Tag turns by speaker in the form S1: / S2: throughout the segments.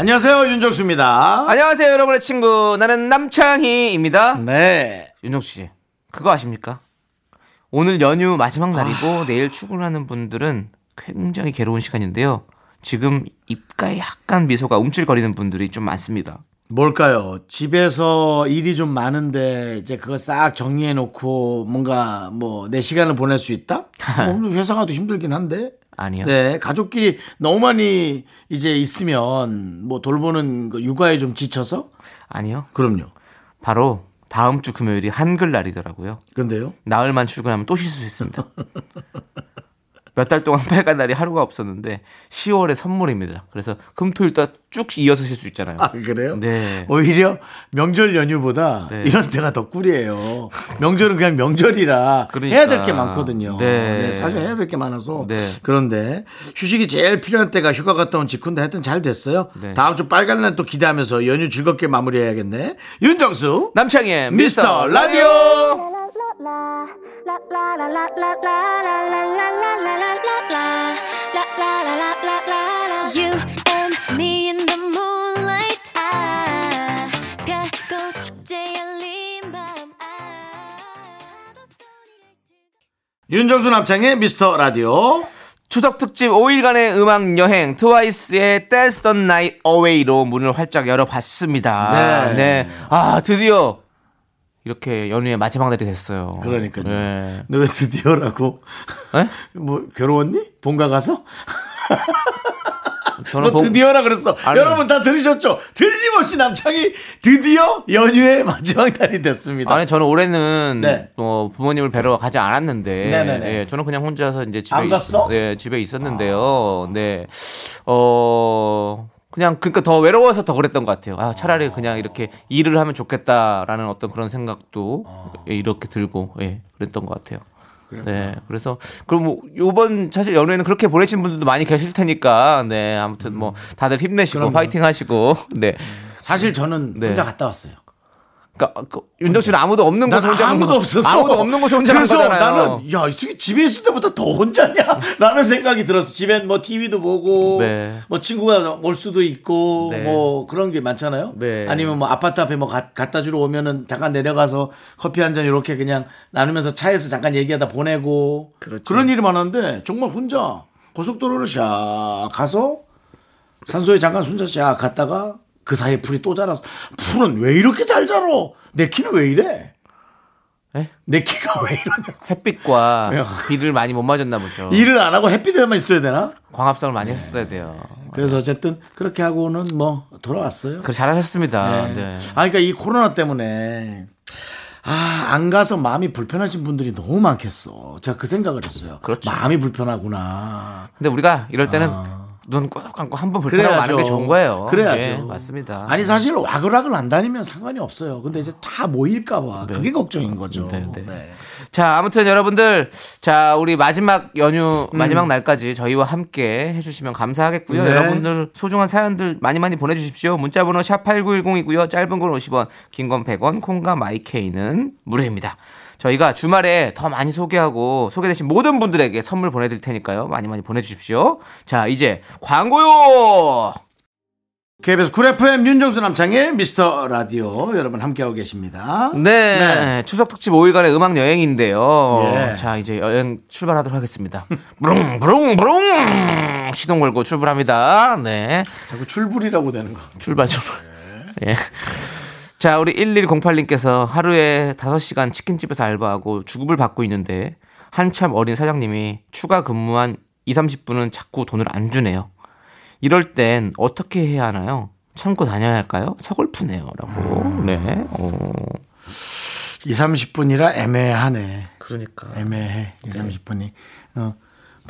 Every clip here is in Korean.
S1: 안녕하세요 윤정수입니다.
S2: 안녕하세요, 여러분의 친구. 나는 남창희입니다.
S1: 네.
S2: 윤정수 씨, 그거 아십니까? 오늘 연휴 마지막 날이고 내일 출근하는 분들은 굉장히 괴로운 시간인데요. 지금 입가에 약간 미소가 움찔거리는 분들이 좀 많습니다.
S1: 뭘까요? 집에서 일이 좀 많은데 이제 그거 싹 정리해 놓고 뭔가 뭐 내 시간을 보낼 수 있다? 뭐 회사 가도 힘들긴 한데.
S2: 아니요.
S1: 네, 가족끼리 너무 많이 이제 있으면 뭐 돌보는 그 육아에 좀 지쳐서?
S2: 아니요.
S1: 그럼요.
S2: 바로 다음 주 금요일이 한글날이더라고요.
S1: 근데요?
S2: 나흘만 출근하면 또 쉴 수 있습니다. 몇 달 동안 빨간 날이 하루가 없었는데 10월의 선물입니다. 그래서 금토일 다쭉 이어서 쉴수 있잖아요.
S1: 아, 그래요?
S2: 네.
S1: 오히려 명절 연휴보다
S2: 네.
S1: 이런 때가 더 꿀이에요. 명절은 그냥 명절이라
S2: 그러니까.
S1: 해야 될 게 많거든요.
S2: 네.
S1: 네, 사실 해야 될 게 많아서.
S2: 네.
S1: 그런데 휴식이 제일 필요한 때가 휴가 갔다 온 직후인데 하여튼 잘 됐어요.
S2: 네.
S1: 다음 주 빨간 날 또 기대하면서 연휴 즐겁게 마무리해야겠네. 윤정수. 미스터
S2: 미스터
S1: 라디오.
S2: 라디오.
S3: You and me in the moonlight 아, 별꽃 축제 열린 밤 아,
S1: 윤정수 남창의 미스터 라디오.
S2: 추석 특집 5일간의 음악 여행 트와이스의 Dance the Night Away로 문을 활짝 열어봤습니다.
S1: 네.
S2: 네. 아 드디어 이렇게 연휴의 마지막 날이 됐어요.
S1: 그러니까요.
S2: 네.
S1: 너왜 드디어라고?
S2: 네?
S1: 뭐 괴로웠니? 본가 가서?
S2: 저는
S1: 너
S2: 복-
S1: 드디어라 그랬어.
S2: 아니.
S1: 여러분 다 들으셨죠? 틀림없이 남창이 드디어 연휴의 마지막 날이 됐습니다.
S2: 아니 저는 올해는
S1: 네.
S2: 뭐 부모님을 뵈러 가지 않았는데
S1: 네네네.
S2: 예, 저는 그냥 혼자서 이제 집에
S1: 안 갔어? 아.
S2: 네, 집에 있었는데요. 네. 어 그냥 그러니까 더 외로워서 더 그랬던 것 같아요. 아, 차라리 그냥 이렇게 일을 하면 좋겠다라는 어떤 그런 생각도
S1: 아.
S2: 예, 이렇게 들고 예, 그랬던 것 같아요. 네, 그래서 그럼 뭐 요번 사실 연휴에는 그렇게 보내신 분들도 많이 계실 테니까 네 아무튼 뭐 다들 힘내시고
S1: 그럼요.
S2: 파이팅 하시고 네,
S1: 사실 저는
S2: 네.
S1: 혼자 갔다 왔어요.
S2: 그러니까 그 윤정 씨는 아무도 없는
S1: 난
S2: 곳에 혼자 간
S1: 아무도
S2: 거-
S1: 없어서
S2: 아무도 없는 곳에 혼자 간
S1: 그래서
S2: 거잖아요.
S1: 나는 야 이게 집에 있을 때보다 더 혼자냐라는 생각이 들었어. 집엔 뭐 TV도 보고
S2: 네.
S1: 뭐 친구가 올 수도 있고
S2: 네.
S1: 뭐 그런 게 많잖아요.
S2: 네.
S1: 아니면 뭐 아파트 앞에 뭐 가- 갖다 주러 오면은 잠깐 내려가서 커피 한 잔 이렇게 그냥 나누면서 차에서 잠깐 얘기하다 보내고
S2: 그렇죠.
S1: 런 일이 많았는데 정말 혼자 고속도로를 샥 가서 산소에 잠깐 순자 샥 갔다가 그 사이에 풀이 또 자랐어. 풀은 왜 이렇게 잘 자라? 내 키는 왜 이래?
S2: 에?
S1: 내 키가 왜 이러냐고.
S2: 햇빛과? 비를 많이 못 맞았나 보죠.
S1: 일을 안 하고 햇빛에만 있어야 되나?
S2: 광합성을 많이 했어야 돼요.
S1: 그래서 어쨌든 그렇게 하고는 뭐 돌아왔어요.
S2: 그 잘하셨습니다.
S1: 네.
S2: 네.
S1: 아, 그러니까 이 코로나 때문에 아, 안 가서 마음이 불편하신 분들이 너무 많겠어. 제가 그 생각을 했어요.
S2: 그렇죠.
S1: 마음이 불편하구나.
S2: 근데 우리가 이럴 때는 눈 꾹 감고 한번 불편하고 마는 게 좋은 거예요.
S1: 그래야죠.
S2: 예, 맞습니다.
S1: 아니 사실 와글와글 안 다니면 상관이 없어요. 근데 이제 다 모일까봐 그게 걱정인 거죠.
S2: 네, 네.
S1: 네.
S2: 자, 아무튼 여러분들, 자, 우리 마지막 연휴,
S1: 음.
S2: 마지막 날까지 저희와 함께 해 주시면 감사하겠고요.
S1: 네.
S2: 여러분들 소중한 사연들 많이 많이 보내 주십시오. 문자 번호 샵 8910이고요. 짧은 건 50원, 긴 건 100원, 콩과 마이케이는 무료입니다. 저희가 주말에 더 많이 소개하고 소개되신 모든 분들에게 선물 보내드릴 테니까요. 많이 많이 보내주십시오. 자, 이제 광고요!
S1: KBS 쿨 FM 윤정수 남창의 미스터 라디오 여러분 함께하고 계십니다.
S2: 네, 추석 특집 5일간의 음악 여행인데요.
S1: 예.
S2: 자, 이제 여행 출발하도록 하겠습니다. 부릉, 부릉, 부릉! 시동 걸고 출발합니다. 네.
S1: 자꾸 출불이라고 되는 거.
S2: 출발 좀. 예. 자, 우리 1108님께서 하루에 5시간 치킨집에서 알바하고 주급을 받고 있는데 한참 어린 사장님이 추가 근무한 2, 30분은 자꾸 돈을 안 주네요. 이럴 땐 어떻게 해야 하나요? 참고 다녀야 할까요? 서글프네요. 라고. 네. 어.
S1: 2, 30분이라 애매하네.
S2: 그러니까.
S1: 애매해. 2, 30분이. 어.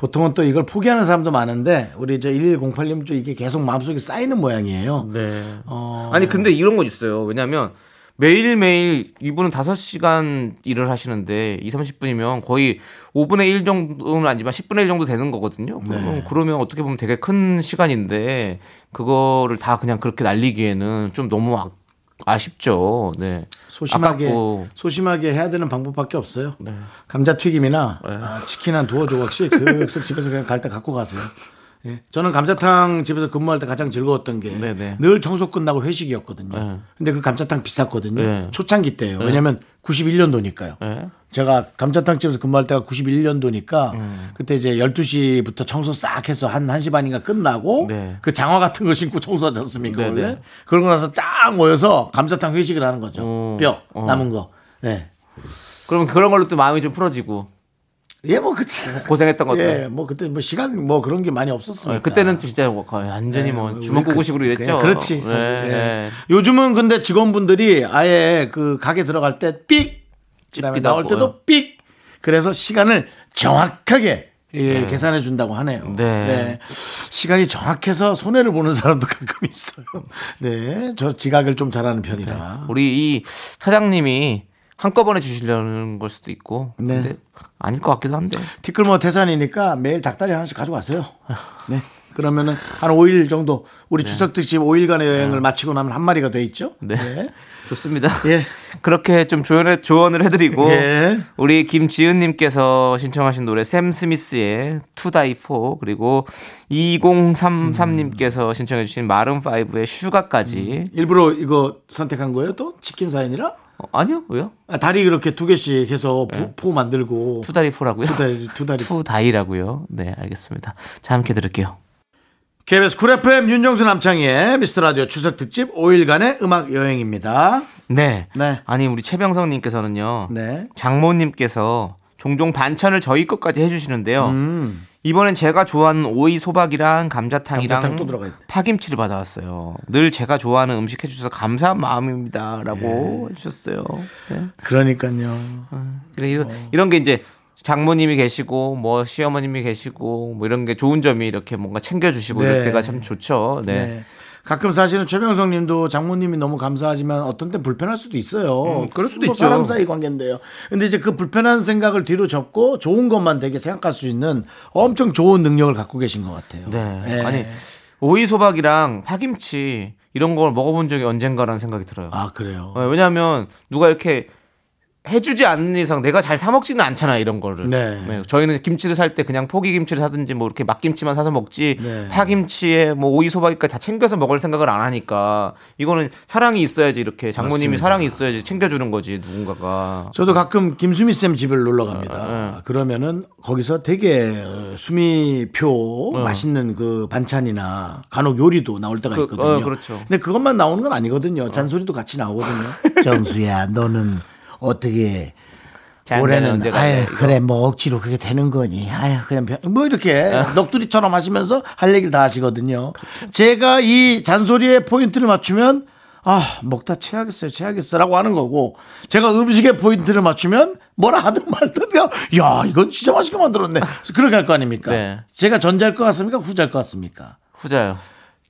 S1: 보통은 또 이걸 포기하는 사람도 많은데 우리 저 1108님 좀 이게 계속 마음속에 쌓이는 모양이에요.
S2: 네.
S1: 어,
S2: 아니 근데 이런 건 있어요. 왜냐하면 매일매일 이분은 5시간 일을 하시는데 2, 30분이면 거의 5분의 1 정도는 아니지만 10분의 1 정도 되는 거거든요. 그러면,
S1: 네.
S2: 그러면 어떻게 보면 되게 큰 시간인데 그거를 다 그냥 그렇게 날리기에는 좀 너무 아, 아쉽죠. 네.
S1: 소심하게
S2: 아깝고.
S1: 소심하게 해야 되는 방법밖에 없어요.
S2: 네.
S1: 감자 튀김이나 아, 치킨 한 두어 조각씩 슥슥 집에서 그냥 갈 때 갖고 가세요. 예. 저는 감자탕 집에서 근무할 때 가장 즐거웠던 게
S2: 네네.
S1: 늘 청소 끝나고 회식이었거든요.
S2: 네.
S1: 근데 그 감자탕 비쌌거든요.
S2: 네.
S1: 초창기 때예요. 왜냐면 91년도니까요.
S2: 네.
S1: 제가 감자탕 집에서 근무할 때가 91년도니까
S2: 음.
S1: 그때 이제 12시부터 청소 싹 해서 한 1시 반인가 끝나고
S2: 네.
S1: 그 장화 같은 거 신고 청소하지 않습니까? 원래? 그러고 나서 딱 모여서 감자탕 회식을 하는 거죠.
S2: 어.
S1: 뼈
S2: 어.
S1: 남은 거. 네.
S2: 그러면 그런 걸로 또 마음이 좀 풀어지고
S1: 예, 뭐 그때
S2: 고생했던 것들.
S1: 예, 뭐 그때 뭐 시간 뭐 그런 게 많이.
S2: 어, 그때는 또 진짜 뭐 거의 완전히 뭐
S1: 우리
S2: 주먹구구식으로
S1: 그-
S2: 이랬죠.
S1: 그렇지. 사실.
S2: 네,
S1: 예.
S2: 네.
S1: 요즘은 근데 직원분들이 아예 그 가게 들어갈 때 삑, 그다음에 나올. 때도 삑. 그래서 시간을 정확하게 예, 계산해 준다고 하네요.
S2: 네.
S1: 시간이 정확해서 손해를 보는 사람도 가끔 있어요. 네. 저 지각을 좀 잘하는
S2: 네.
S1: 편이라.
S2: 우리 이 사장님이 한꺼번에 주시려는 걸 수도 있고.
S1: 네.
S2: 근데 아닐 것 같기도 한데.
S1: 티끌모 태산이니까 매일 닭다리 하나씩 가져가세요. 네. 그러면은 한 5일 정도 우리 추석 특집 5일간의 여행을 마치고 나면 한 마리가 돼 있죠.
S2: 네. 좋습니다.
S1: 예.
S2: 그렇게 좀 조언해, 조언을 해드리고
S1: 예.
S2: 우리 김지은님께서 신청하신 노래 샘 스미스의 To Die For 그리고 2033님께서 신청해주신 마룬 5의 Sugar까지
S1: 일부러 이거 선택한 거예요? 또 치킨 사연이라?
S2: 어, 아니요 왜요?
S1: 아, 다리 그렇게 두 개씩 해서 포, 포 만들고
S2: 투 다리 포라고요?
S1: 두 다리 두 다리.
S2: To Die라고요. 네 알겠습니다. 자 함께 들을게요.
S1: KBS 쿨 FM 윤정수 남창희의 미스터 라디오 추석 특집 5일간의 음악 여행입니다.
S2: 네.
S1: 네.
S2: 아니 우리 최병성 님께서는요.
S1: 네.
S2: 장모님께서 종종 반찬을 저희 것까지 해 주시는데요.
S1: 음.
S2: 이번엔 제가 좋아하는 오이 소박이랑 감자탕이랑
S1: 감자탕.
S2: 파김치를 받아왔어요. 늘 제가 좋아하는 음식 해주셔서 감사한 마음입니다라고 해주셨어요. 네.
S1: 그러니까요.
S2: 그래, 이런,
S1: 어.
S2: 이런 게 이제 장모님이 계시고 뭐 시어머님이 계시고 뭐 이런 게 좋은 점이 이렇게 뭔가 챙겨주시고
S1: 네.
S2: 이럴 때가 참 좋죠. 네.
S1: 네. 가끔 사실은 최병성 님도 장모님이 너무 감사하지만 어떤 때 불편할 수도 있어요.
S2: 음, 그럴 수도
S1: 뭐
S2: 있죠.
S1: 사람 사이 관계인데요. 근데 이제 그 불편한 생각을 뒤로 접고 좋은 것만 되게 생각할 수 있는 엄청 좋은 능력을 갖고 계신 것 같아요.
S2: 네.
S1: 예.
S2: 아니 오이 소박이랑 파김치 이런 걸 먹어본 적이 언젠가라는 생각이 들어요.
S1: 아, 그래요.
S2: 어, 왜냐하면 누가 이렇게 해주지 않는 이상 내가 잘 사 먹지는 않잖아 이런 거를.
S1: 네.
S2: 저희는 김치를 살 때 그냥 포기 김치를 사든지 뭐 이렇게 막김치만 사서 먹지
S1: 네.
S2: 파김치에 뭐 오이 소박이까지 다 챙겨서 먹을 생각을 안 하니까 이거는 사랑이 있어야지 이렇게 장모님이
S1: 맞습니다.
S2: 사랑이 있어야지 챙겨주는 거지 누군가가.
S1: 저도 가끔 김수미 쌤 집을 놀러 갑니다.
S2: 어,
S1: 그러면은 거기서 되게 어, 수미표 맛있는 그 반찬이나 간혹 요리도 나올 때가
S2: 그,
S1: 있거든요.
S2: 어, 그렇죠.
S1: 근데 그것만 나오는 건 아니거든요. 잔소리도 같이 나오거든요. 정수야, 너는 어떻게
S2: 잘
S1: 올해는 아유
S2: 이거?
S1: 그래 뭐 억지로 그게 되는 거니 아유 그냥 별- 뭐 이렇게
S2: 어.
S1: 넋두리처럼 하시면서 할 얘기를 다 하시거든요
S2: 그렇죠.
S1: 제가 이 잔소리에 포인트를 맞추면 아 먹다 체하겠어요 체하겠어라고 하는 거고 제가 음식에 포인트를 맞추면 뭐라 하든 말든 야 이건 진짜 맛있게 만들었네 그렇게 할 거 아닙니까
S2: 네.
S1: 제가 전자일 것 같습니까 후자일 것 같습니까
S2: 후자요.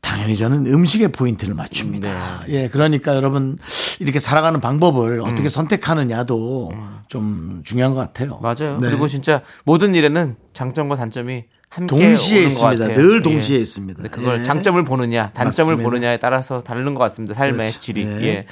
S1: 당연히 저는 음식에 포인트를 맞춥니다. 예, 그러니까 여러분 이렇게 살아가는 방법을 어떻게 선택하느냐도 좀 중요한 것 같아요.
S2: 맞아요.
S1: 네.
S2: 그리고 진짜 모든 일에는 장점과 단점이 함께
S1: 동시에 있습니다.
S2: 같아요.
S1: 늘
S2: 예.
S1: 동시에 있습니다.
S2: 근데 그걸
S1: 예.
S2: 장점을 보느냐, 단점을
S1: 맞습니다.
S2: 보느냐에 따라서 다른 것 같습니다. 삶의
S1: 그렇죠.
S2: 질이.
S1: 네.
S2: 예.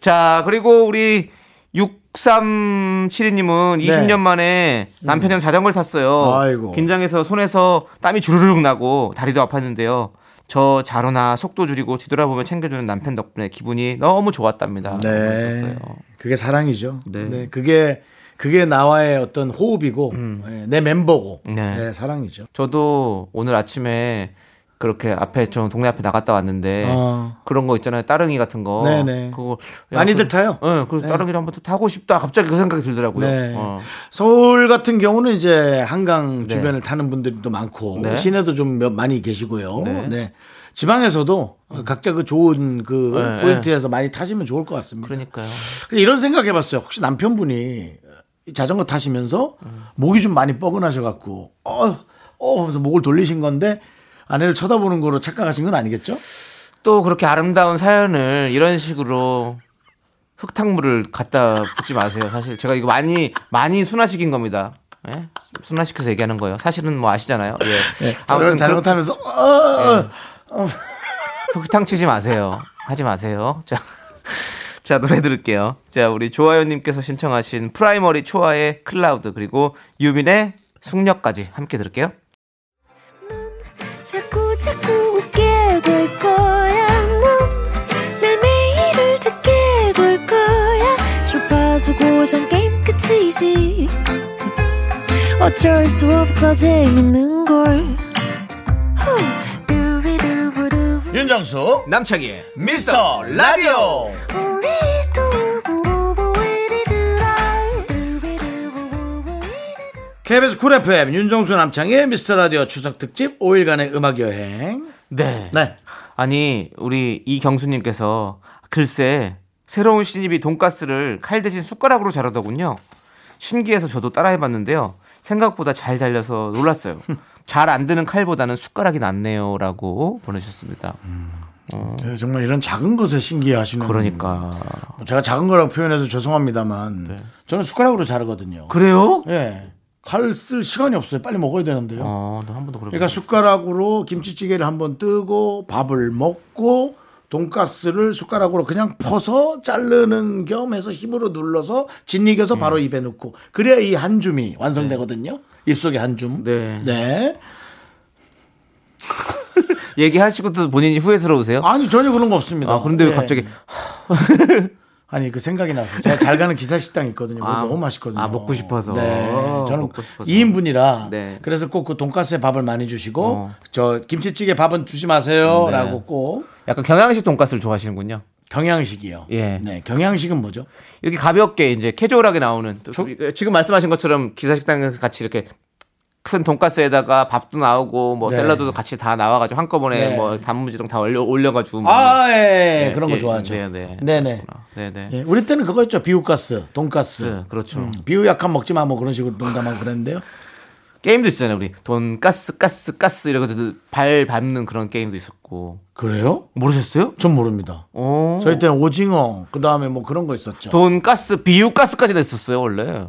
S2: 자, 그리고 우리 6372님은
S1: 네.
S2: 20년 만에 남편이랑 자전거를 탔어요.
S1: 아이고.
S2: 긴장해서 손에서 땀이 주르륵 나고 다리도 아팠는데요. 저 자로나 속도 줄이고 뒤돌아보면 챙겨주는 남편 덕분에 기분이 너무 좋았답니다.
S1: 네. 그게 사랑이죠.
S2: 네.
S1: 네. 그게 그게 나와의 어떤 호흡이고 예, 내 멤버고
S2: 음. 네.
S1: 네, 사랑이죠.
S2: 저도 오늘 아침에 그렇게 앞에 저 동네 앞에 나갔다 왔는데
S1: 어.
S2: 그런 거 있잖아요 따릉이 같은 거
S1: 네네.
S2: 그거
S1: 많이들
S2: 그-
S1: 타요.
S2: 네, 그래서 따릉이를 한번 또 타고 싶다 갑자기 그 생각이 들더라고요
S1: 네.
S2: 어.
S1: 서울 같은 경우는 이제 한강
S2: 네.
S1: 주변을 타는 분들도 많고
S2: 네.
S1: 시내도 좀 몇- 많이 계시고요.
S2: 네.
S1: 네. 지방에서도 각자 그 좋은 그
S2: 네,
S1: 포인트에서 많이 타시면 좋을 것 같습니다.
S2: 그러니까요
S1: 이런 생각 해봤어요. 혹시 남편분이 이 자전거 타시면서 목이 좀 많이 뻐근하셔갖고 어, 어 하면서 목을 돌리신 건데 아내를 쳐다보는 거로 착각하신 건 아니겠죠?
S2: 또 그렇게 아름다운 사연을 이런 식으로 흙탕물을 갖다 붓지 마세요. 사실 제가 이거 많이 많이 순화시킨 겁니다. 예? 순화시켜서 얘기하는 거예요. 사실은 뭐 아시잖아요. 예.
S1: 네,
S2: 아무튼
S1: 잘못하면서 어, 어,
S2: 흙탕 치지 마세요. 하지 마세요. 자, 자 노래 들을게요. 자 우리 조아연님께서 신청하신 프라이머리 초아의 클라우드 그리고 유빈의 숙녀까지 함께 들을게요.
S3: 끝이지. 어쩔 수 없어 재밌는 걸.
S1: 윤정수
S2: 남창희의
S1: 미스터 라디오. KBS 쿨 FM 윤정수 남창희의 미스터 라디오 추석 특집 5일간의 음악 여행
S2: 네.
S1: 네
S2: 아니 우리 이경수님께서 글쎄 새로운 신입이 돈가스를 칼 대신 숟가락으로 자르더군요. 신기해서 저도 따라해봤는데요. 생각보다 잘 잘려서 놀랐어요. 잘 안 드는 칼보다는 숟가락이 낫네요라고 보내셨습니다.
S1: 제가 정말 이런 작은 것에 신기해하시는
S2: 그러니까
S1: 뭐 제가 작은 거라고 표현해서 죄송합니다만 저는 숟가락으로 자르거든요
S2: 그래요?
S1: 예. 칼쓸 시간이 없어요 빨리 먹어야 되는데요
S2: 어, 나한 번도.
S1: 그러니까 숟가락으로 김치찌개를 한번 뜨고 밥을 먹고 돈가스를 숟가락으로 그냥 퍼서 자르는 겸 해서 힘으로 눌러서 짓이겨서
S2: 음.
S1: 바로 입에 넣고 그래야 이 한 줌이 완성되거든요. 입속에 한 줌.
S2: 네.
S1: 네.
S2: 얘기하시고도 본인이 후회스러우세요?
S1: 아니 전혀 그런 거 없습니다.
S2: 아, 그런데 왜
S1: 네.
S2: 갑자기
S1: 아니 그 생각이 나서 제가 잘 가는 기사 식당 있거든요.
S2: 아,
S1: 너무 맛있거든요.
S2: 아, 먹고 싶어서.
S1: 네. 저는
S2: 먹고 싶어서.
S1: 2인분이라
S2: 네.
S1: 그래서 꼭 그 돈가스에 밥을 많이 주시고
S2: 어.
S1: 저 김치찌개 밥은 주지 마세요라고
S2: 네.
S1: 꼭
S2: 약간 경양식 돈가스를 좋아하시는군요.
S1: 경양식이요.
S2: 예.
S1: 네. 경양식은 뭐죠?
S2: 이렇게 가볍게 이제 캐주얼하게 나오는 또 지금 말씀하신 것처럼 기사식당에서 같이 이렇게 큰 돈가스에다가 밥도 나오고 뭐
S1: 네.
S2: 샐러드도 같이 다 나와가지고 한꺼번에
S1: 네.
S2: 뭐 단무지랑 다 올려 올려가지고 먹는.
S1: 아, 예,
S2: 네,
S1: 그런 거
S2: 예,
S1: 좋아하죠.
S2: 네, 네.
S1: 네네.
S2: 그러시구나. 네네.
S1: 예, 우리 때는 그거였죠. 비우가스, 돈가스.
S2: 네, 그렇죠.
S1: 음, 비우 약한 먹지 마, 뭐 그런 식으로 농담하고 그랬는데요.
S2: 게임도 있잖아요, 우리 돈가스 가스 가스 이러면서 발 밟는 그런 게임도 있었고
S1: 그래요?
S2: 모르셨어요?
S1: 전 모릅니다.
S2: 어.
S1: 저희 때는 오징어, 그 다음에 뭐 그런 거 있었죠.
S2: 돈가스 비유가스까지 냈었어요 원래.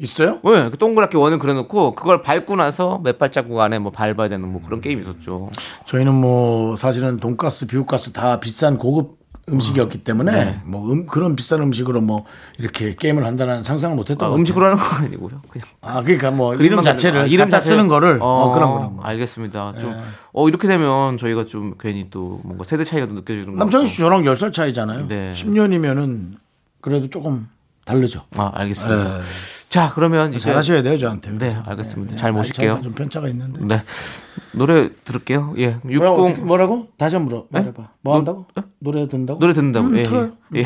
S1: 있어요?
S2: 네, 그 동그랗게 원을 그려놓고 그걸 밟고 나서 몇 발자국 안에 뭐 밟아야 되는 뭐 그런 게임이 있었죠.
S1: 저희는 뭐 사실은 돈가스, 비우가스 다 비싼 고급 음식이었기 때문에
S2: 네.
S1: 뭐 음, 그런 비싼 음식으로 뭐 이렇게 게임을 한다는 상상을 못했던
S2: 아. 음식으로 하는 건 아니고요. 그냥
S1: 아 그러니까 뭐 이름
S2: 그림만
S1: 자체를
S2: 아,
S1: 갖다
S2: 자체를-
S1: 쓰는 거를 어,
S2: 어,
S1: 그런 거.
S2: 알겠습니다. 좀 어, 이렇게 되면 저희가 좀 괜히 또 뭔가 세대 차이가 또 느껴지는 거.
S1: 남창희 씨 저랑 10살 차이잖아요.
S2: 네.
S1: 10년이면은 그래도 조금 다르죠.
S2: 아, 알겠습니다.
S1: 네.
S2: 자, 그러면 이제
S1: 잘하셔야 돼요 저한테.
S2: 네, 알겠습니다.
S1: 네,
S2: 잘 모실게요.
S1: 좀 편차가 있는데.
S2: 네. 노래 들을게요. 예. 60
S1: 뭐라고, 어떻게- 뭐라고? 다시 한번 물어. 말해봐. 뭐 한다고? 노래 듣는다고?
S2: 노래 듣는다고.
S1: 음,
S2: 예.
S1: 틀어요.
S2: 예.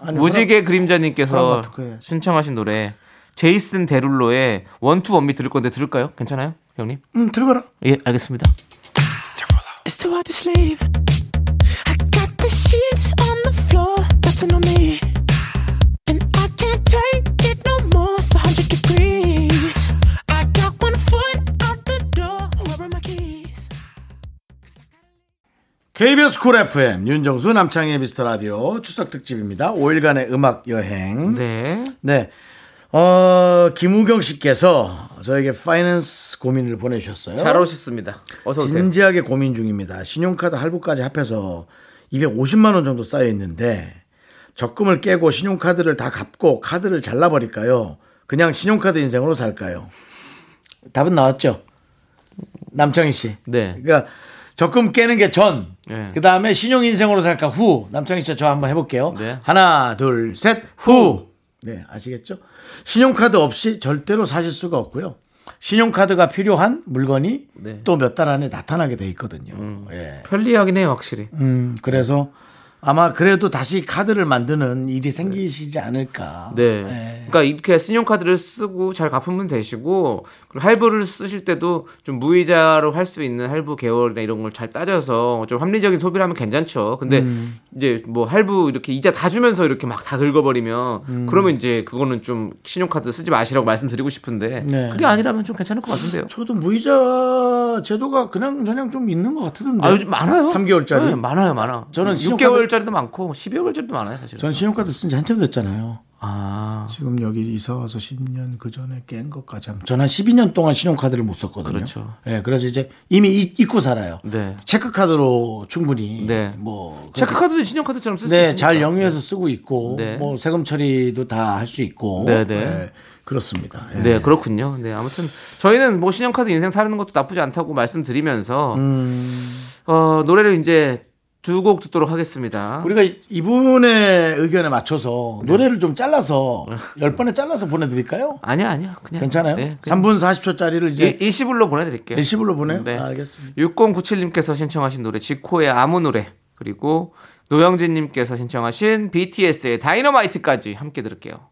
S1: 아니,
S2: 무지개 그림자님께서. 신청하신 노래 제이슨 데룰로의 Want To Want Me 들을 건데 들을까요? 괜찮아요, 형님?
S1: 음, 들어가라.
S2: 예, 알겠습니다.
S4: It's too hard to sleep. I got the sheets on the floor, nothing on me.
S1: KBS 쿨 FM 윤정수 남창희의 미스터 라디오 추석 특집입니다. 5일간의 음악 여행.
S2: 네.
S1: 네. 어, 김우경 씨께서 저에게 파이낸스 고민을 보내주셨어요.
S2: 잘 오셨습니다. 어서 오세요.
S1: 진지하게 고민 중입니다. 신용카드 할부까지 합해서 250만 원 정도 쌓여 있는데 적금을 깨고 신용카드를 다 갚고 카드를 잘라버릴까요? 그냥 신용카드 인생으로 살까요? 답은 나왔죠. 남창희 씨.
S2: 네.
S1: 그러니까 적금 깨는 게 전.
S2: 네.
S1: 그 다음에 신용 인생으로 살까 후. 남창희 씨저 한번 해볼게요.
S2: 네.
S1: 하나, 둘, 셋, 후. 네, 아시겠죠? 신용카드 없이 절대로 사실 수가 없고요. 신용카드가 필요한 물건이
S2: 네.
S1: 또몇 달 안에 나타나게 돼 있거든요. 예.
S2: 편리하긴 해요, 확실히.
S1: 음, 그래서 아마 그래도 다시 카드를 만드는 일이 생기시지 않을까.
S2: 네.
S1: 네.
S2: 그러니까 이렇게 신용카드를 쓰고 잘 갚으면 되시고 그리고 할부를 쓰실 때도 좀 무이자로 할 수 있는 할부 개월이나 이런 걸 잘 따져서 좀 합리적인 소비를 하면 괜찮죠. 근데
S1: 음.
S2: 이제 뭐 할부 이렇게 이자 다 주면서 이렇게 막 다 긁어버리면
S1: 음.
S2: 그러면 이제 그거는 좀 신용카드 쓰지 마시라고 말씀드리고 싶은데
S1: 네.
S2: 그게 아니라면 좀 괜찮을 것 같은데요.
S1: 저도 무이자 제도가 그냥 그냥 좀 있는 것 같던데.
S2: 아 요즘 많아요.
S1: 3개월짜리.
S2: 네, 많아요, 많아.
S1: 저는
S2: 6개월 짜리도 많고 12개월짜리도 많아요, 사실.
S1: 전 신용카드 쓴 지 한참 됐잖아요.
S2: 아
S1: 지금 여기 이사 와서 10년 그 전에 깬 것까지 하면 저는 한 12년 동안 신용카드를 못 썼거든요.
S2: 그렇죠.
S1: 예, 그래서 이제 이미 이- 잊고 살아요.
S2: 네.
S1: 체크카드로 충분히
S2: 네.
S1: 뭐
S2: 체크카드도 신용카드처럼 쓸수
S1: 네. 잘 영유해서 쓰고 있고
S2: 네.
S1: 뭐 세금 처리도 다 할 수 있고
S2: 네, 네.
S1: 예, 그렇습니다. 예.
S2: 네, 그렇군요. 네, 아무튼 저희는 뭐 신용카드 인생 사는 것도 나쁘지 않다고 말씀드리면서
S1: 음.
S2: 어, 노래를 이제 두 곡 듣도록 하겠습니다.
S1: 우리가 이- 이분의 의견에 맞춰서
S2: 네.
S1: 노래를 좀 잘라서 10번에 잘라서 보내드릴까요?
S2: 아니야, 아니야. 그냥
S1: 괜찮아요?
S2: 네, 그냥
S1: 3분 40초짜리를 이제
S2: 일- 일시불로 보내드릴게요.
S1: 일시불로 보내요?
S2: 네.
S1: 아, 알겠습니다.
S2: 6097님께서 신청하신 노래 지코의 아무 노래 그리고 노영진님께서 신청하신 BTS의 다이너마이트까지 함께 들을게요.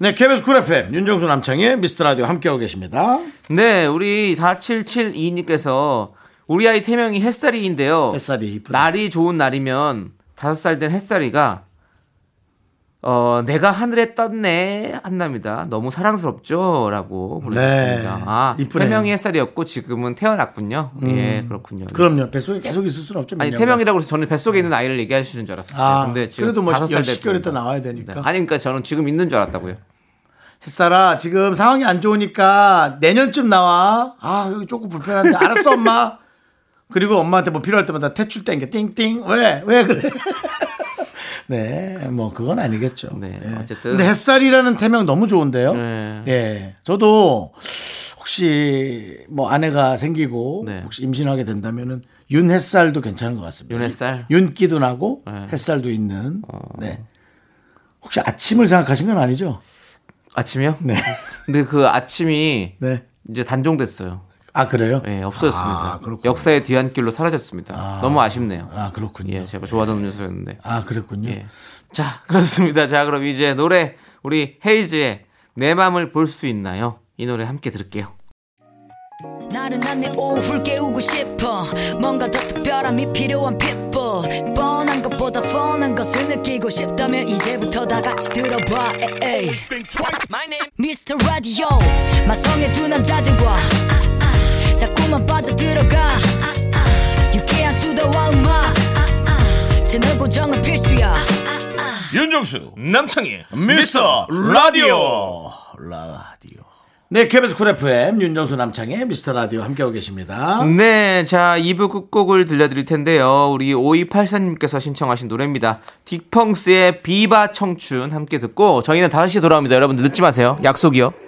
S1: 네, KBS 쿨 FM 윤정수 남창희의 미스터 라디오 함께하고 계십니다.
S2: 네, 우리 4772님께서 우리 아이 태명이 햇살이인데요.
S1: 햇살이 이쁘다.
S2: 날이 좋은 날이면 다섯 살 된 햇살이가 어 내가 하늘에 떴네 한답니다. 너무 사랑스럽죠라고 보내주셨습니다.
S1: 네,
S2: 아
S1: 이쁘네요.
S2: 태명이 햇살이었고 지금은 태어났군요. 예 그렇군요.
S1: 그럼요. 뱃속에 계속 있을 수는 없죠.
S2: 아니. 태명이라고 해서 저는 뱃속에 있는 아이를 얘기하시는 줄 알았어요.
S1: 아,
S2: 근데 지금
S1: 그래도 뭐
S2: 다섯 살
S1: 10개월 있다
S2: 됐습니다.
S1: 나와야 되니까.
S2: 네. 아니 그러니까 저는 지금 있는 줄 알았다고요.
S1: 햇살아, 지금 상황이 안 좋으니까 내년쯤 나와. 아, 여기 조금 불편한데. 알았어, 엄마. 그리고 엄마한테 뭐 필요할 때마다 퇴출 땡겨. 띵띵. 왜? 왜 그래? 네, 뭐 그건 아니겠죠.
S2: 네,
S1: 예.
S2: 어쨌든.
S1: 근데 햇살이라는 태명 너무 좋은데요.
S2: 네.
S1: 예, 저도 혹시 뭐 아내가 생기고
S2: 네.
S1: 혹시 임신하게 된다면은 윤 햇살도 괜찮은 것 같습니다.
S2: 윤 햇살?
S1: 윤기도 나고
S2: 네. 어.
S1: 햇살도 있는. 네. 혹시 아침을 생각하신 건 아니죠?
S2: 아침이요?
S1: 네.
S2: 근데 그 아침이
S1: 네.
S2: 이제 단종됐어요.
S1: 아 그래요?
S2: 예, 없어졌습니다.
S1: 아, 그렇군요.
S2: 역사의 뒤안길로 사라졌습니다. 너무 아쉽네요.
S1: 아 그렇군요.
S2: 예, 제가 좋아하던 음료수였는데.
S1: 아 그랬군요.
S2: 예. 자, 그렇습니다. 자, 그럼 이제 노래 우리 헤이즈의 내 맘을 볼 수 있나요? 이 노래 함께 들을게요.
S5: 나른한 내 오후를 깨우고 싶어 뭔가 더 특별함이 필요한 people 뻔한 것보다 뻔한 것을 느끼고 싶다면 이제부터 다 같이 들어봐 에이. Mr. Radio 마성의 두 남자들과 자꾸만 빠져들어가 유쾌한 수다와 음악 채널 고정은 필수야
S1: 윤정수 남창희 미스터 라디오 라디오. 네, KBS 쿨 FM 윤정수 남창희 미스터 라디오 함께하고 계십니다.
S2: 네, 자, 2부 끝곡을 들려드릴 텐데요. 우리 5284님께서 신청하신 노래입니다. 딕펑스의 비바 청춘 함께 듣고 저희는 5시에 돌아옵니다. 여러분들 늦지 마세요. 약속이요.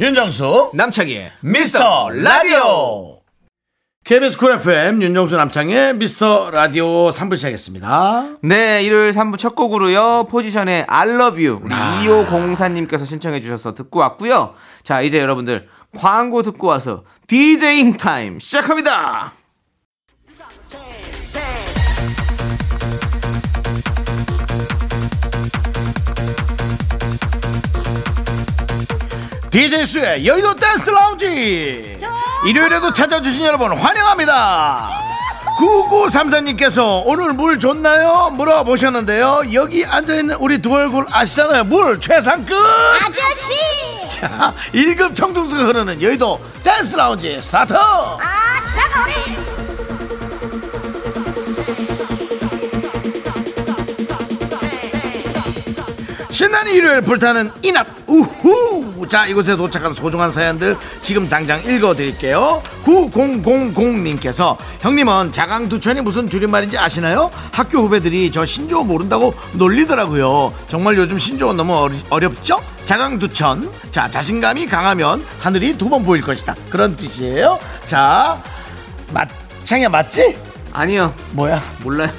S1: 윤정수
S2: 남창희의
S1: 미스터 라디오. KBS 쿨 FM 윤정수 남창희 미스터 라디오 3부 시작했습니다.
S2: 네, 일요일 3부 첫 곡으로요. 포지션의 I love you. 우리 2504님께서 신청해 주셔서 듣고 왔고요. 자, 이제 여러분들 광고 듣고 와서 디제잉 타임 시작합니다.
S1: DJ 수의 여의도 댄스 라운지 일요일에도 찾아주신 여러분 환영합니다 9934님께서 오늘 물 좋나요? 물어보셨는데요 여기 앉아있는 우리 두 얼굴 아시잖아요 물 최상급
S3: 아저씨!
S1: 자 1급 청정수가 흐르는 여의도 댄스 라운지 스타트
S3: 아, 싸가리!
S1: 신나는 일요일 불타는 이낮 우후! 자 이곳에 도착한 소중한 사연들 지금 당장 읽어드릴게요. 9000님께서 형님은 자강두천이 무슨 줄임말인지 아시나요? 학교 후배들이 저 신조어 모른다고 놀리더라고요. 정말 요즘 신조어 너무 어렵죠? 자강두천 자 자신감이 강하면 하늘이 두 번 보일 것이다. 그런 뜻이에요. 자 맞, 창이야 맞지?
S2: 아니요.
S1: 뭐야?
S2: 몰라요.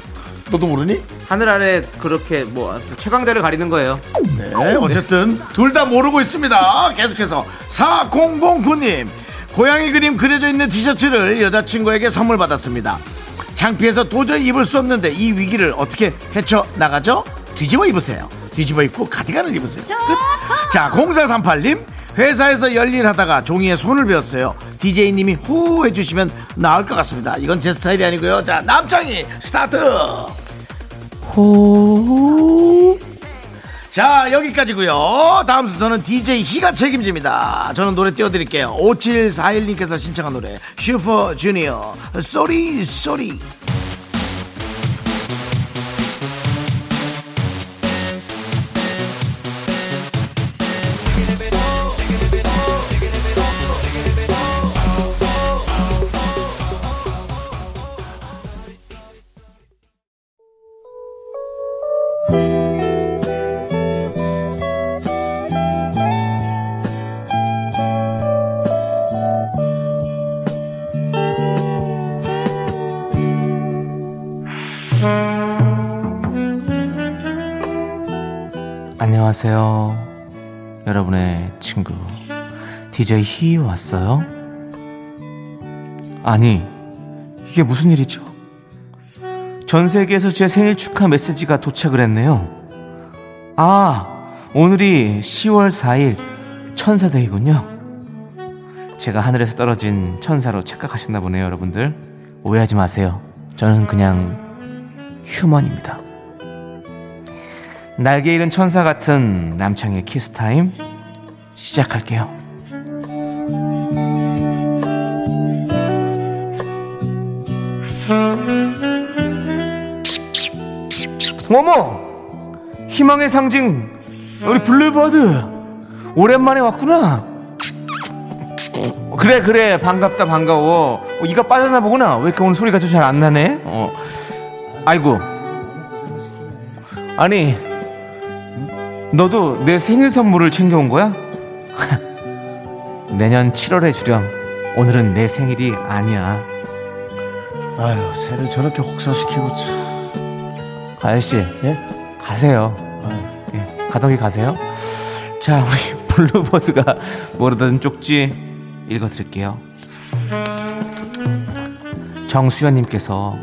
S1: 너도 모르니?
S2: 하늘 아래 그렇게 뭐 최강자를 가리는 거예요
S1: 네, 어쨌든 둘 다 모르고 있습니다. 계속해서 4009님 고양이 그림 그려져 있는 티셔츠를 여자친구에게 선물 받았습니다. 창피해서 도저히 입을 수 없는데 이 위기를 어떻게 헤쳐 나가죠? 뒤집어 입으세요. 뒤집어 입고 가디건을 입으세요. 끝. 자, 0438님 회사에서 열일 하다가 종이에 손을 베었어요. DJ님이 호 해주시면 나을 것 같습니다. 이건 제 스타일이 아니고요. 자, 남창희 스타트. 호. 자 여기까지고요. 다음 순서는 DJ 희가 책임집니다. 저는 노래 띄워드릴게요. 5741님께서 신청한 노래 슈퍼주니어.
S2: Sorry Sorry DJ 희 왔어요? 아니 이게 무슨 일이죠? 전 세계에서 제 생일 축하 메시지가 도착을 했네요 아 오늘이 10월 4일 천사데이군요 제가 하늘에서 떨어진 천사로 착각하셨나 보네요 여러분들 오해하지 마세요 저는 그냥 human입니다 날개 잃은 천사 같은 남창희의 키스타임 시작할게요. 어머! 희망의 상징 우리 블루버드 오랜만에 왔구나 그래 그래 반갑다 반가워 어, 이가 빠졌나 보구나 왜 이렇게 오늘 소리가 좀 잘 안 나네 어. 아이고 아니 너도 내 생일 선물을 챙겨온 거야? 내년 7월에 주렴. 오늘은 내 생일이 아니야.
S1: 아유 새를 저렇게 혹사시키고 참
S2: 아저씨,
S1: 예?
S2: 가세요.
S1: 아유.
S2: 예, 가덕이 가세요. 자, 우리 블루버드가 모르던 쪽지 읽어드릴게요. 정수연님께서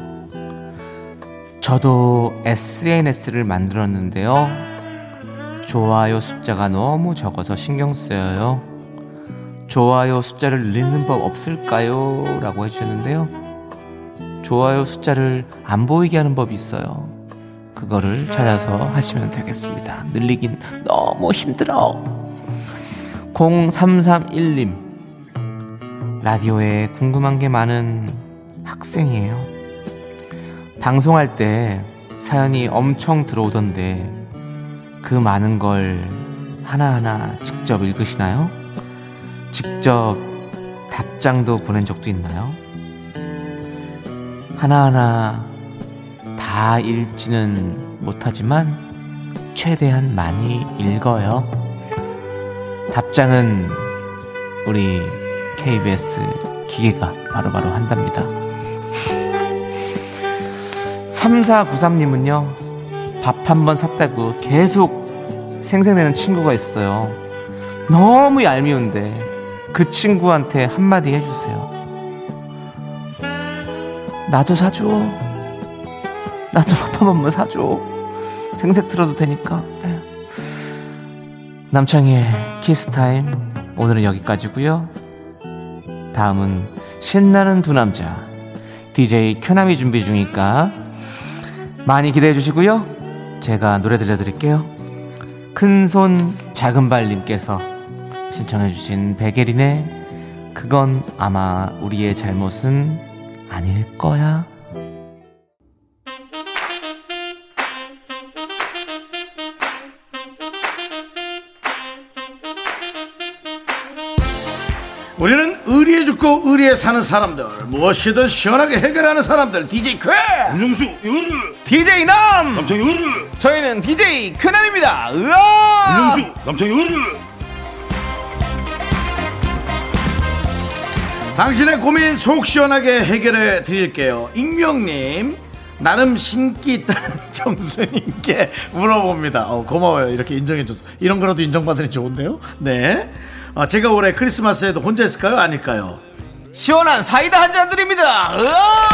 S2: 저도 SNS를 만들었는데요. 좋아요 숫자가 너무 적어서 신경 쓰여요. 좋아요 숫자를 늘리는 법 없을까요? 라고 해주셨는데요. 좋아요 숫자를 안 보이게 하는 법이 있어요. 그거를 찾아서 하시면 되겠습니다. 늘리긴 너무 힘들어. 0331님. 라디오에 궁금한 게 많은 학생이에요. 방송할 때 사연이 엄청 들어오던데 그 많은 걸 하나하나 직접 읽으시나요? 직접 답장도 보낸 적도 있나요? 하나하나 다 읽지는 못하지만 최대한 많이 읽어요. 답장은 우리 KBS 기계가 바로 바로 한답니다. 3493님은요, 밥 한 번 샀다고 계속 생생내는 친구가 있어요. 너무 얄미운데, 그 친구한테 한마디 해주세요. 나도 사줘. 나도 밥한 번만 사줘. 생색 틀어도 되니까. 에휴. 남창희의 키스타임. 오늘은 여기까지고요 다음은 신나는 두 남자. DJ 큐남이 준비 중이니까 많이 기대해 주시고요. 제가 노래 들려드릴게요. 큰손 작은 발님께서 신청해 주신 백예린의 그건 아마 우리의 잘못은 아닐 거야.
S1: 우리는 의리에 죽고 의리에 사는 사람들 무엇이든 시원하게 해결하는 사람들 DJ 쾌!
S6: 윤정수 이거를
S2: DJ 남!
S6: 남창희 이거를
S2: 저희는 DJ 쾌남입니다. 으아!
S6: 윤정수 남창희 이거를
S1: 당신의 고민 속 시원하게 해결해 드릴게요. 익명님 나름 신기 있다는 정수님께 물어봅니다. 어, 고마워요. 이렇게 인정해줘서. 이런 거라도 인정받으니 좋은데요? 네 어, 제가 올해 크리스마스에도 혼자 있을까요 아닐까요
S2: 시원한 사이다 한 잔 드립니다. 으아!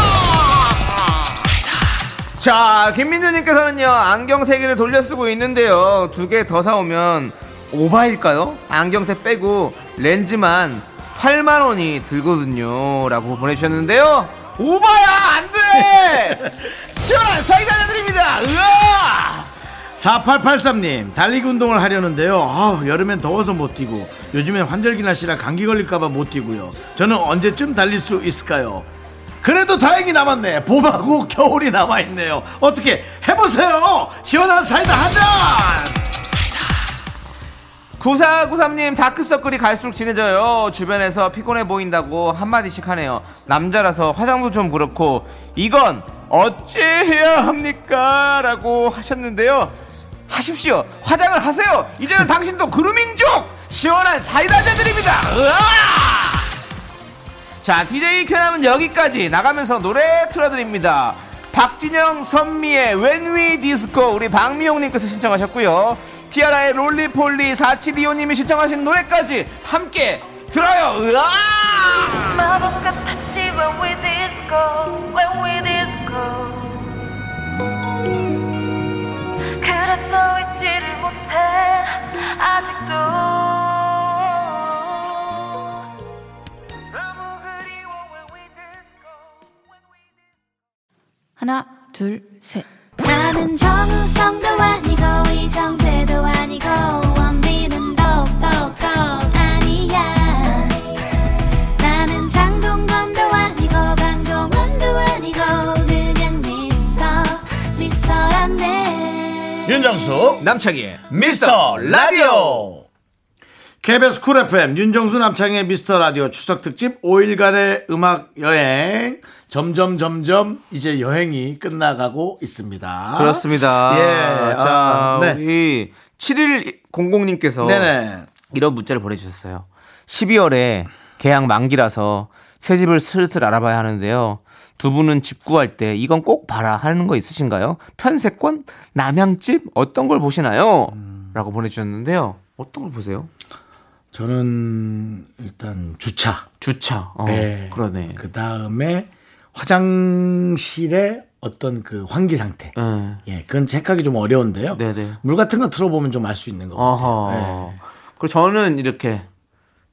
S2: 자, 김민주님께서는요, 안경 세 개를 돌려 쓰고 있는데요. 두 개 더 사오면 오바일까요? 안경테 빼고 렌즈만 8만 원이 들거든요. 라고 보내주셨는데요. 오바야! 안 돼! 시원한 사이다 한잔 드립니다. 으아!
S1: 4883님 달리기 운동을 하려는데요. 아, 여름엔 더워서 못 뛰고 요즘엔 환절기 날씨라 감기 걸릴까봐 못 뛰고요. 저는 언제쯤 달릴 수 있을까요? 그래도 다행히 남았네. 봄하고 겨울이 남아있네요. 어떻게 해보세요. 시원한 사이다 한잔!
S2: 9493님 다크서클이 갈수록 진해져요. 주변에서 피곤해 보인다고 한마디씩 하네요. 남자라서 화장도 좀 그렇고 이건 어찌해야 합니까? 라고 하셨는데요 하십시오. 화장을 하세요. 이제는 당신도 그루밍족 시원한 사이다 잔드립니다. 으아! 자 DJ 쾌남은 여기까지 나가면서 노래 틀어드립니다. 박진영 선미의 When We Disco 우리 박미용님께서 신청하셨고요. 티아라의 롤리폴리 4725님이 신청하신 노래까지 함께 들어요. 으아!
S3: 그래서 잊지를 못해 아직도
S7: 하나, 둘, 셋.
S3: 나는 정우성도 아니고 이정재도 아니고
S1: 윤정수
S2: 남창희의
S1: 미스터 라디오 KBS 쿨 FM 윤정수 남창희의 미스터 라디오 추석 특집 5일간의 음악 여행 점점 점점 이제 여행이 끝나가고 있습니다.
S2: 그렇습니다
S1: 예,
S2: 자
S1: 아, 네.
S2: 우리 7100님께서
S1: 네네.
S2: 이런 문자를 보내주셨어요. 12월에 계약 만기라서 새 집을 슬슬 알아봐야 하는데요. 두 분은 집 구할 때 이건 꼭 봐라 하는 거 있으신가요? 편세권, 남양집 어떤 걸 보시나요? 라고 보내주셨는데요. 어떤 걸 보세요?
S1: 저는 일단 주차.
S2: 주차. 어,
S1: 네.
S2: 그러네.
S1: 그 다음에 화장실의 어떤 그 환기 상태.
S2: 네.
S1: 예, 그건 체크하기 좀 어려운데요.
S2: 네네.
S1: 물 같은 거 틀어보면 좀 알 수 있는 것 같아요.
S2: 어허.
S1: 예.
S2: 그리고 저는 이렇게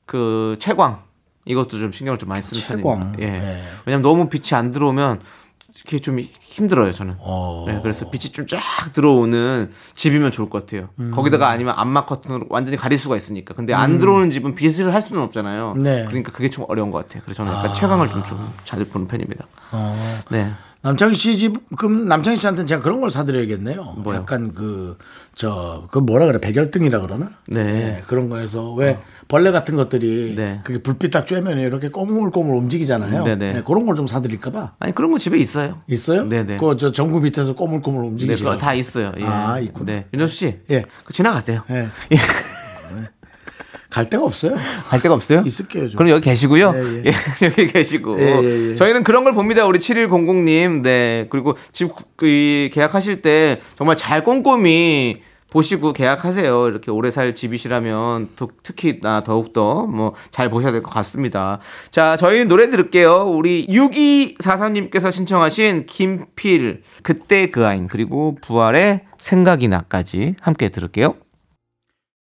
S2: 그 채광 이것도 좀 신경을 좀 많이 쓰는. 편입니다. 예.
S1: 예.
S2: 왜냐면 너무 빛이 안 들어오면 이게 좀 힘들어요, 저는.
S1: 어.
S2: 네, 그래서 빛이 좀 쫙 들어오는 집이면 좋을 것 같아요.
S1: 음.
S2: 거기다가 아니면 암막 커튼으로 완전히 가릴 수가 있으니까. 근데 안 들어오는 집은 빛을 할 수는 없잖아요.
S1: 네.
S2: 그러니까 그게 좀 어려운 것 같아요. 그래서 저는 약간 채광을 좀, 좀 자주 보는 편입니다.
S1: 어.
S2: 네.
S1: 남창희 씨 집, 그럼 남창희 씨한테는 제가 그런 걸 사드려야겠네요.
S2: 뭐요?
S1: 약간 그, 저, 그 뭐라 그래, 백열등이라 그러나?
S2: 네.
S1: 그런 거에서 왜 벌레 같은 것들이
S2: 네.
S1: 그게 불빛 딱 쬐면 이렇게 꼬물꼬물 움직이잖아요.
S2: 네네.
S1: 네, 그런 걸 좀 사드릴까봐.
S2: 아니, 그런 거 집에 있어요.
S1: 있어요?
S2: 네네.
S1: 그 저 전구 밑에서 꼬물꼬물
S2: 네,
S1: 움직이시고.
S2: 그거 다 있어요. 예.
S1: 아, 있구나.
S2: 네. 윤정수 씨.
S1: 예.
S2: 그 지나가세요.
S1: 예.
S2: 예.
S1: 갈 데가 없어요.
S2: 갈 데가 없어요?
S1: 있을게요, 좀.
S2: 그럼 여기 계시고요.
S1: 예, 예.
S2: 예, 여기 계시고.
S1: 예, 예, 예.
S2: 저희는 그런 걸 봅니다. 우리 7100님. 네. 그리고 집 그, 이 계약하실 때 정말 잘 꼼꼼히 보시고 계약하세요. 이렇게 오래 살 집이시라면 더- 특히 나 더욱더 뭐 잘 보셔야 될 것 같습니다. 자, 저희는 노래 들을게요. 우리 6243님께서 신청하신 김필 그때 그 아인 그리고 부활의 생각이 나까지 함께 들을게요.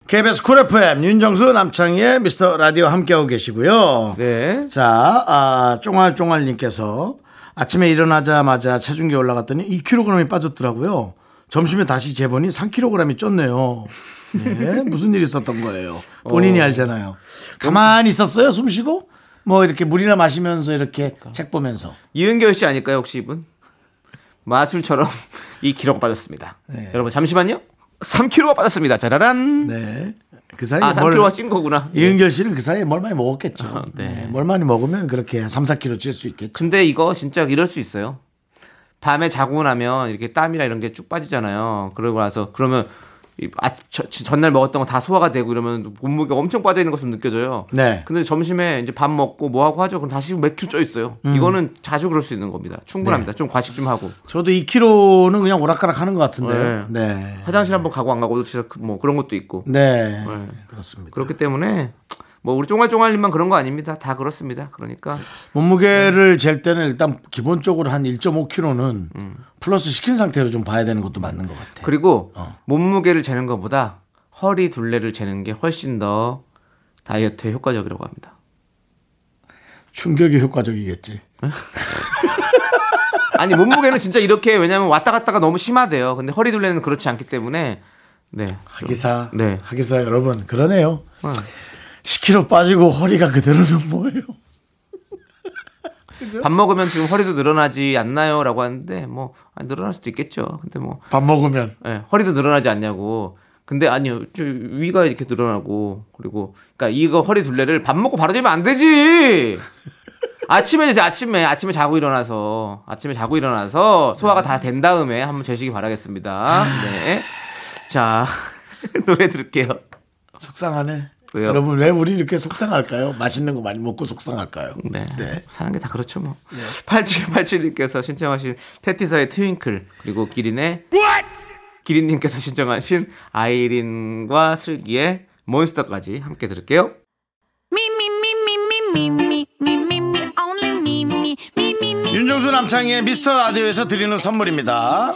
S1: KBS 쿨 FM 윤정수 남창희의 미스터 라디오 함께하고 계시고요.
S2: 네.
S1: 자, 아, 쫑알쫑알님께서 아침에 일어나자마자 체중계 올라갔더니 2kg이 빠졌더라고요. 점심에 다시 재보니 3kg이 쪘네요. 네, 무슨 일이 있었던 거예요. 본인이 알잖아요. 가만히 있었어요, 숨 쉬고? 뭐 이렇게 물이나 마시면서 이렇게 책 보면서.
S2: 이은결 씨 아닐까요, 혹시 이분? 마술처럼 2kg가 빠졌습니다.
S1: 네.
S2: 여러분 잠시만요. 3kg가 빠졌습니다. 짜라란.
S1: 네. 그 사이에
S2: 아,
S1: 뭘
S2: 3kg가 찐 거구나.
S1: 이은결 씨는 그 사이에 뭘 많이 먹었겠죠.
S2: 네.
S1: 네. 뭘 많이 먹으면 그렇게 3, 4kg 찔 수 있겠죠.
S2: 근데 이거 진짜 이럴 수 있어요. 밤에 자고 나면 이렇게 땀이나 이런 게 쭉 빠지잖아요. 그러고 나서 그러면 이 아, 저- 전날 먹었던 거 다 소화가 되고 이러면 몸무게가 엄청 빠져 있는 것처럼 느껴져요.
S1: 네.
S2: 근데 점심에 이제 밥 먹고 뭐 하고 하죠? 그럼 다시 몇 킬로 쪄 있어요. 이거는 자주 그럴 수 있는 겁니다. 충분합니다. 좀 과식 좀 하고
S1: 저도 2kg는 그냥 오락가락 하는 것 같은데. 네.
S2: 화장실 한번 가고 안 가고도 진짜 그- 뭐 그런 것도 있고
S1: 네.
S2: 네.
S1: 그렇습니다.
S2: 그렇기 때문에 뭐 우리 쫑알쫑알님만 그런 거 아닙니다. 다 그렇습니다. 그러니까
S1: 몸무게를 잴 때는 일단 기본적으로 한 1.5kg는 플러스 시킨 상태로 좀 봐야 되는 것도 맞는 것 같아요.
S2: 그리고
S1: 어.
S2: 몸무게를 재는 것보다 허리 둘레를 재는 게 훨씬 더 다이어트에 효과적이라고 합니다.
S1: 충격이 효과적이겠지.
S2: 아니 몸무게는 진짜 이렇게 왜냐면 왔다 갔다가 너무 심하대요. 근데 허리 둘레는 그렇지 않기 때문에 네. 좀-
S1: 하기사.
S2: 네.
S1: 하기사 여러분 그러네요.
S2: 어.
S1: 10kg 빠지고 허리가 그대로는 뭐예요?
S2: 밥 먹으면 지금 허리도 늘어나지 않나요 라고 하는데 뭐 아니, 늘어날 수도 있겠죠. 근데 뭐
S1: 밥 먹으면
S2: 예, 허리도 늘어나지 않냐고. 근데 아니요, 저 위가 이렇게 늘어나고 그리고 그러니까 이거 허리 둘레를 밥 먹고 바로 재면 안 되지. 아침에 이제 아침에 아침에 자고 일어나서 아침에 자고 일어나서 소화가 다 된 다음에 한번 재시기 바라겠습니다. 네. 자 노래 들을게요.
S1: 속상하네.
S2: 왜요?
S1: 여러분 왜 우리 이렇게 속상할까요? 맛있는 거 많이 먹고 속상할까요?
S2: 네.
S1: 네.
S2: 사는 게 다 그렇죠 뭐. 네. 8787님께서 신청하신 테티사의 트윙클 그리고 기린의 What? 기린님께서 신청하신 아이린과 슬기의 몬스터까지 함께 들을게요.
S1: 윤정수 남창희의 미스터 라디오에서 드리는 선물입니다.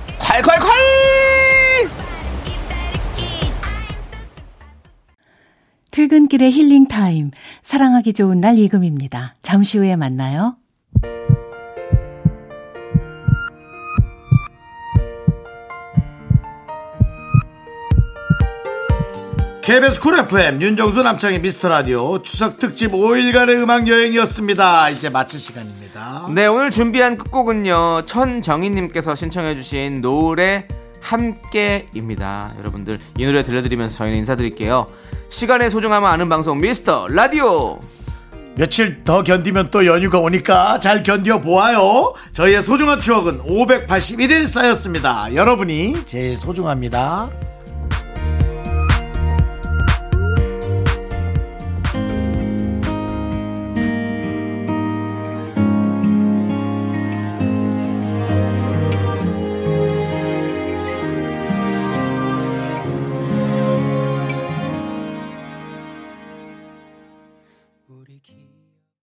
S2: 콸콸콸
S8: 퇴근길의 힐링 타임. 사랑하기 좋은 날 이금희입니다. 잠시 후에 만나요.
S1: KBS Cool FM 윤정수 남창희 미스터 라디오 추석 특집 5일간의 음악 여행이었습니다. 이제 마칠 시간입니다.
S2: 네 오늘 준비한 끝곡은요 천정희님께서 신청해주신 노래 함께입니다 여러분들 이 노래 들려드리면서 저희는 인사드릴게요 시간의 소중함을 아는 방송 미스터 라디오
S1: 며칠 더 견디면 또 연휴가 오니까 잘 견뎌 보아요. 저희의 소중한 추억은 581일 쌓였습니다. 여러분이 제일 소중합니다.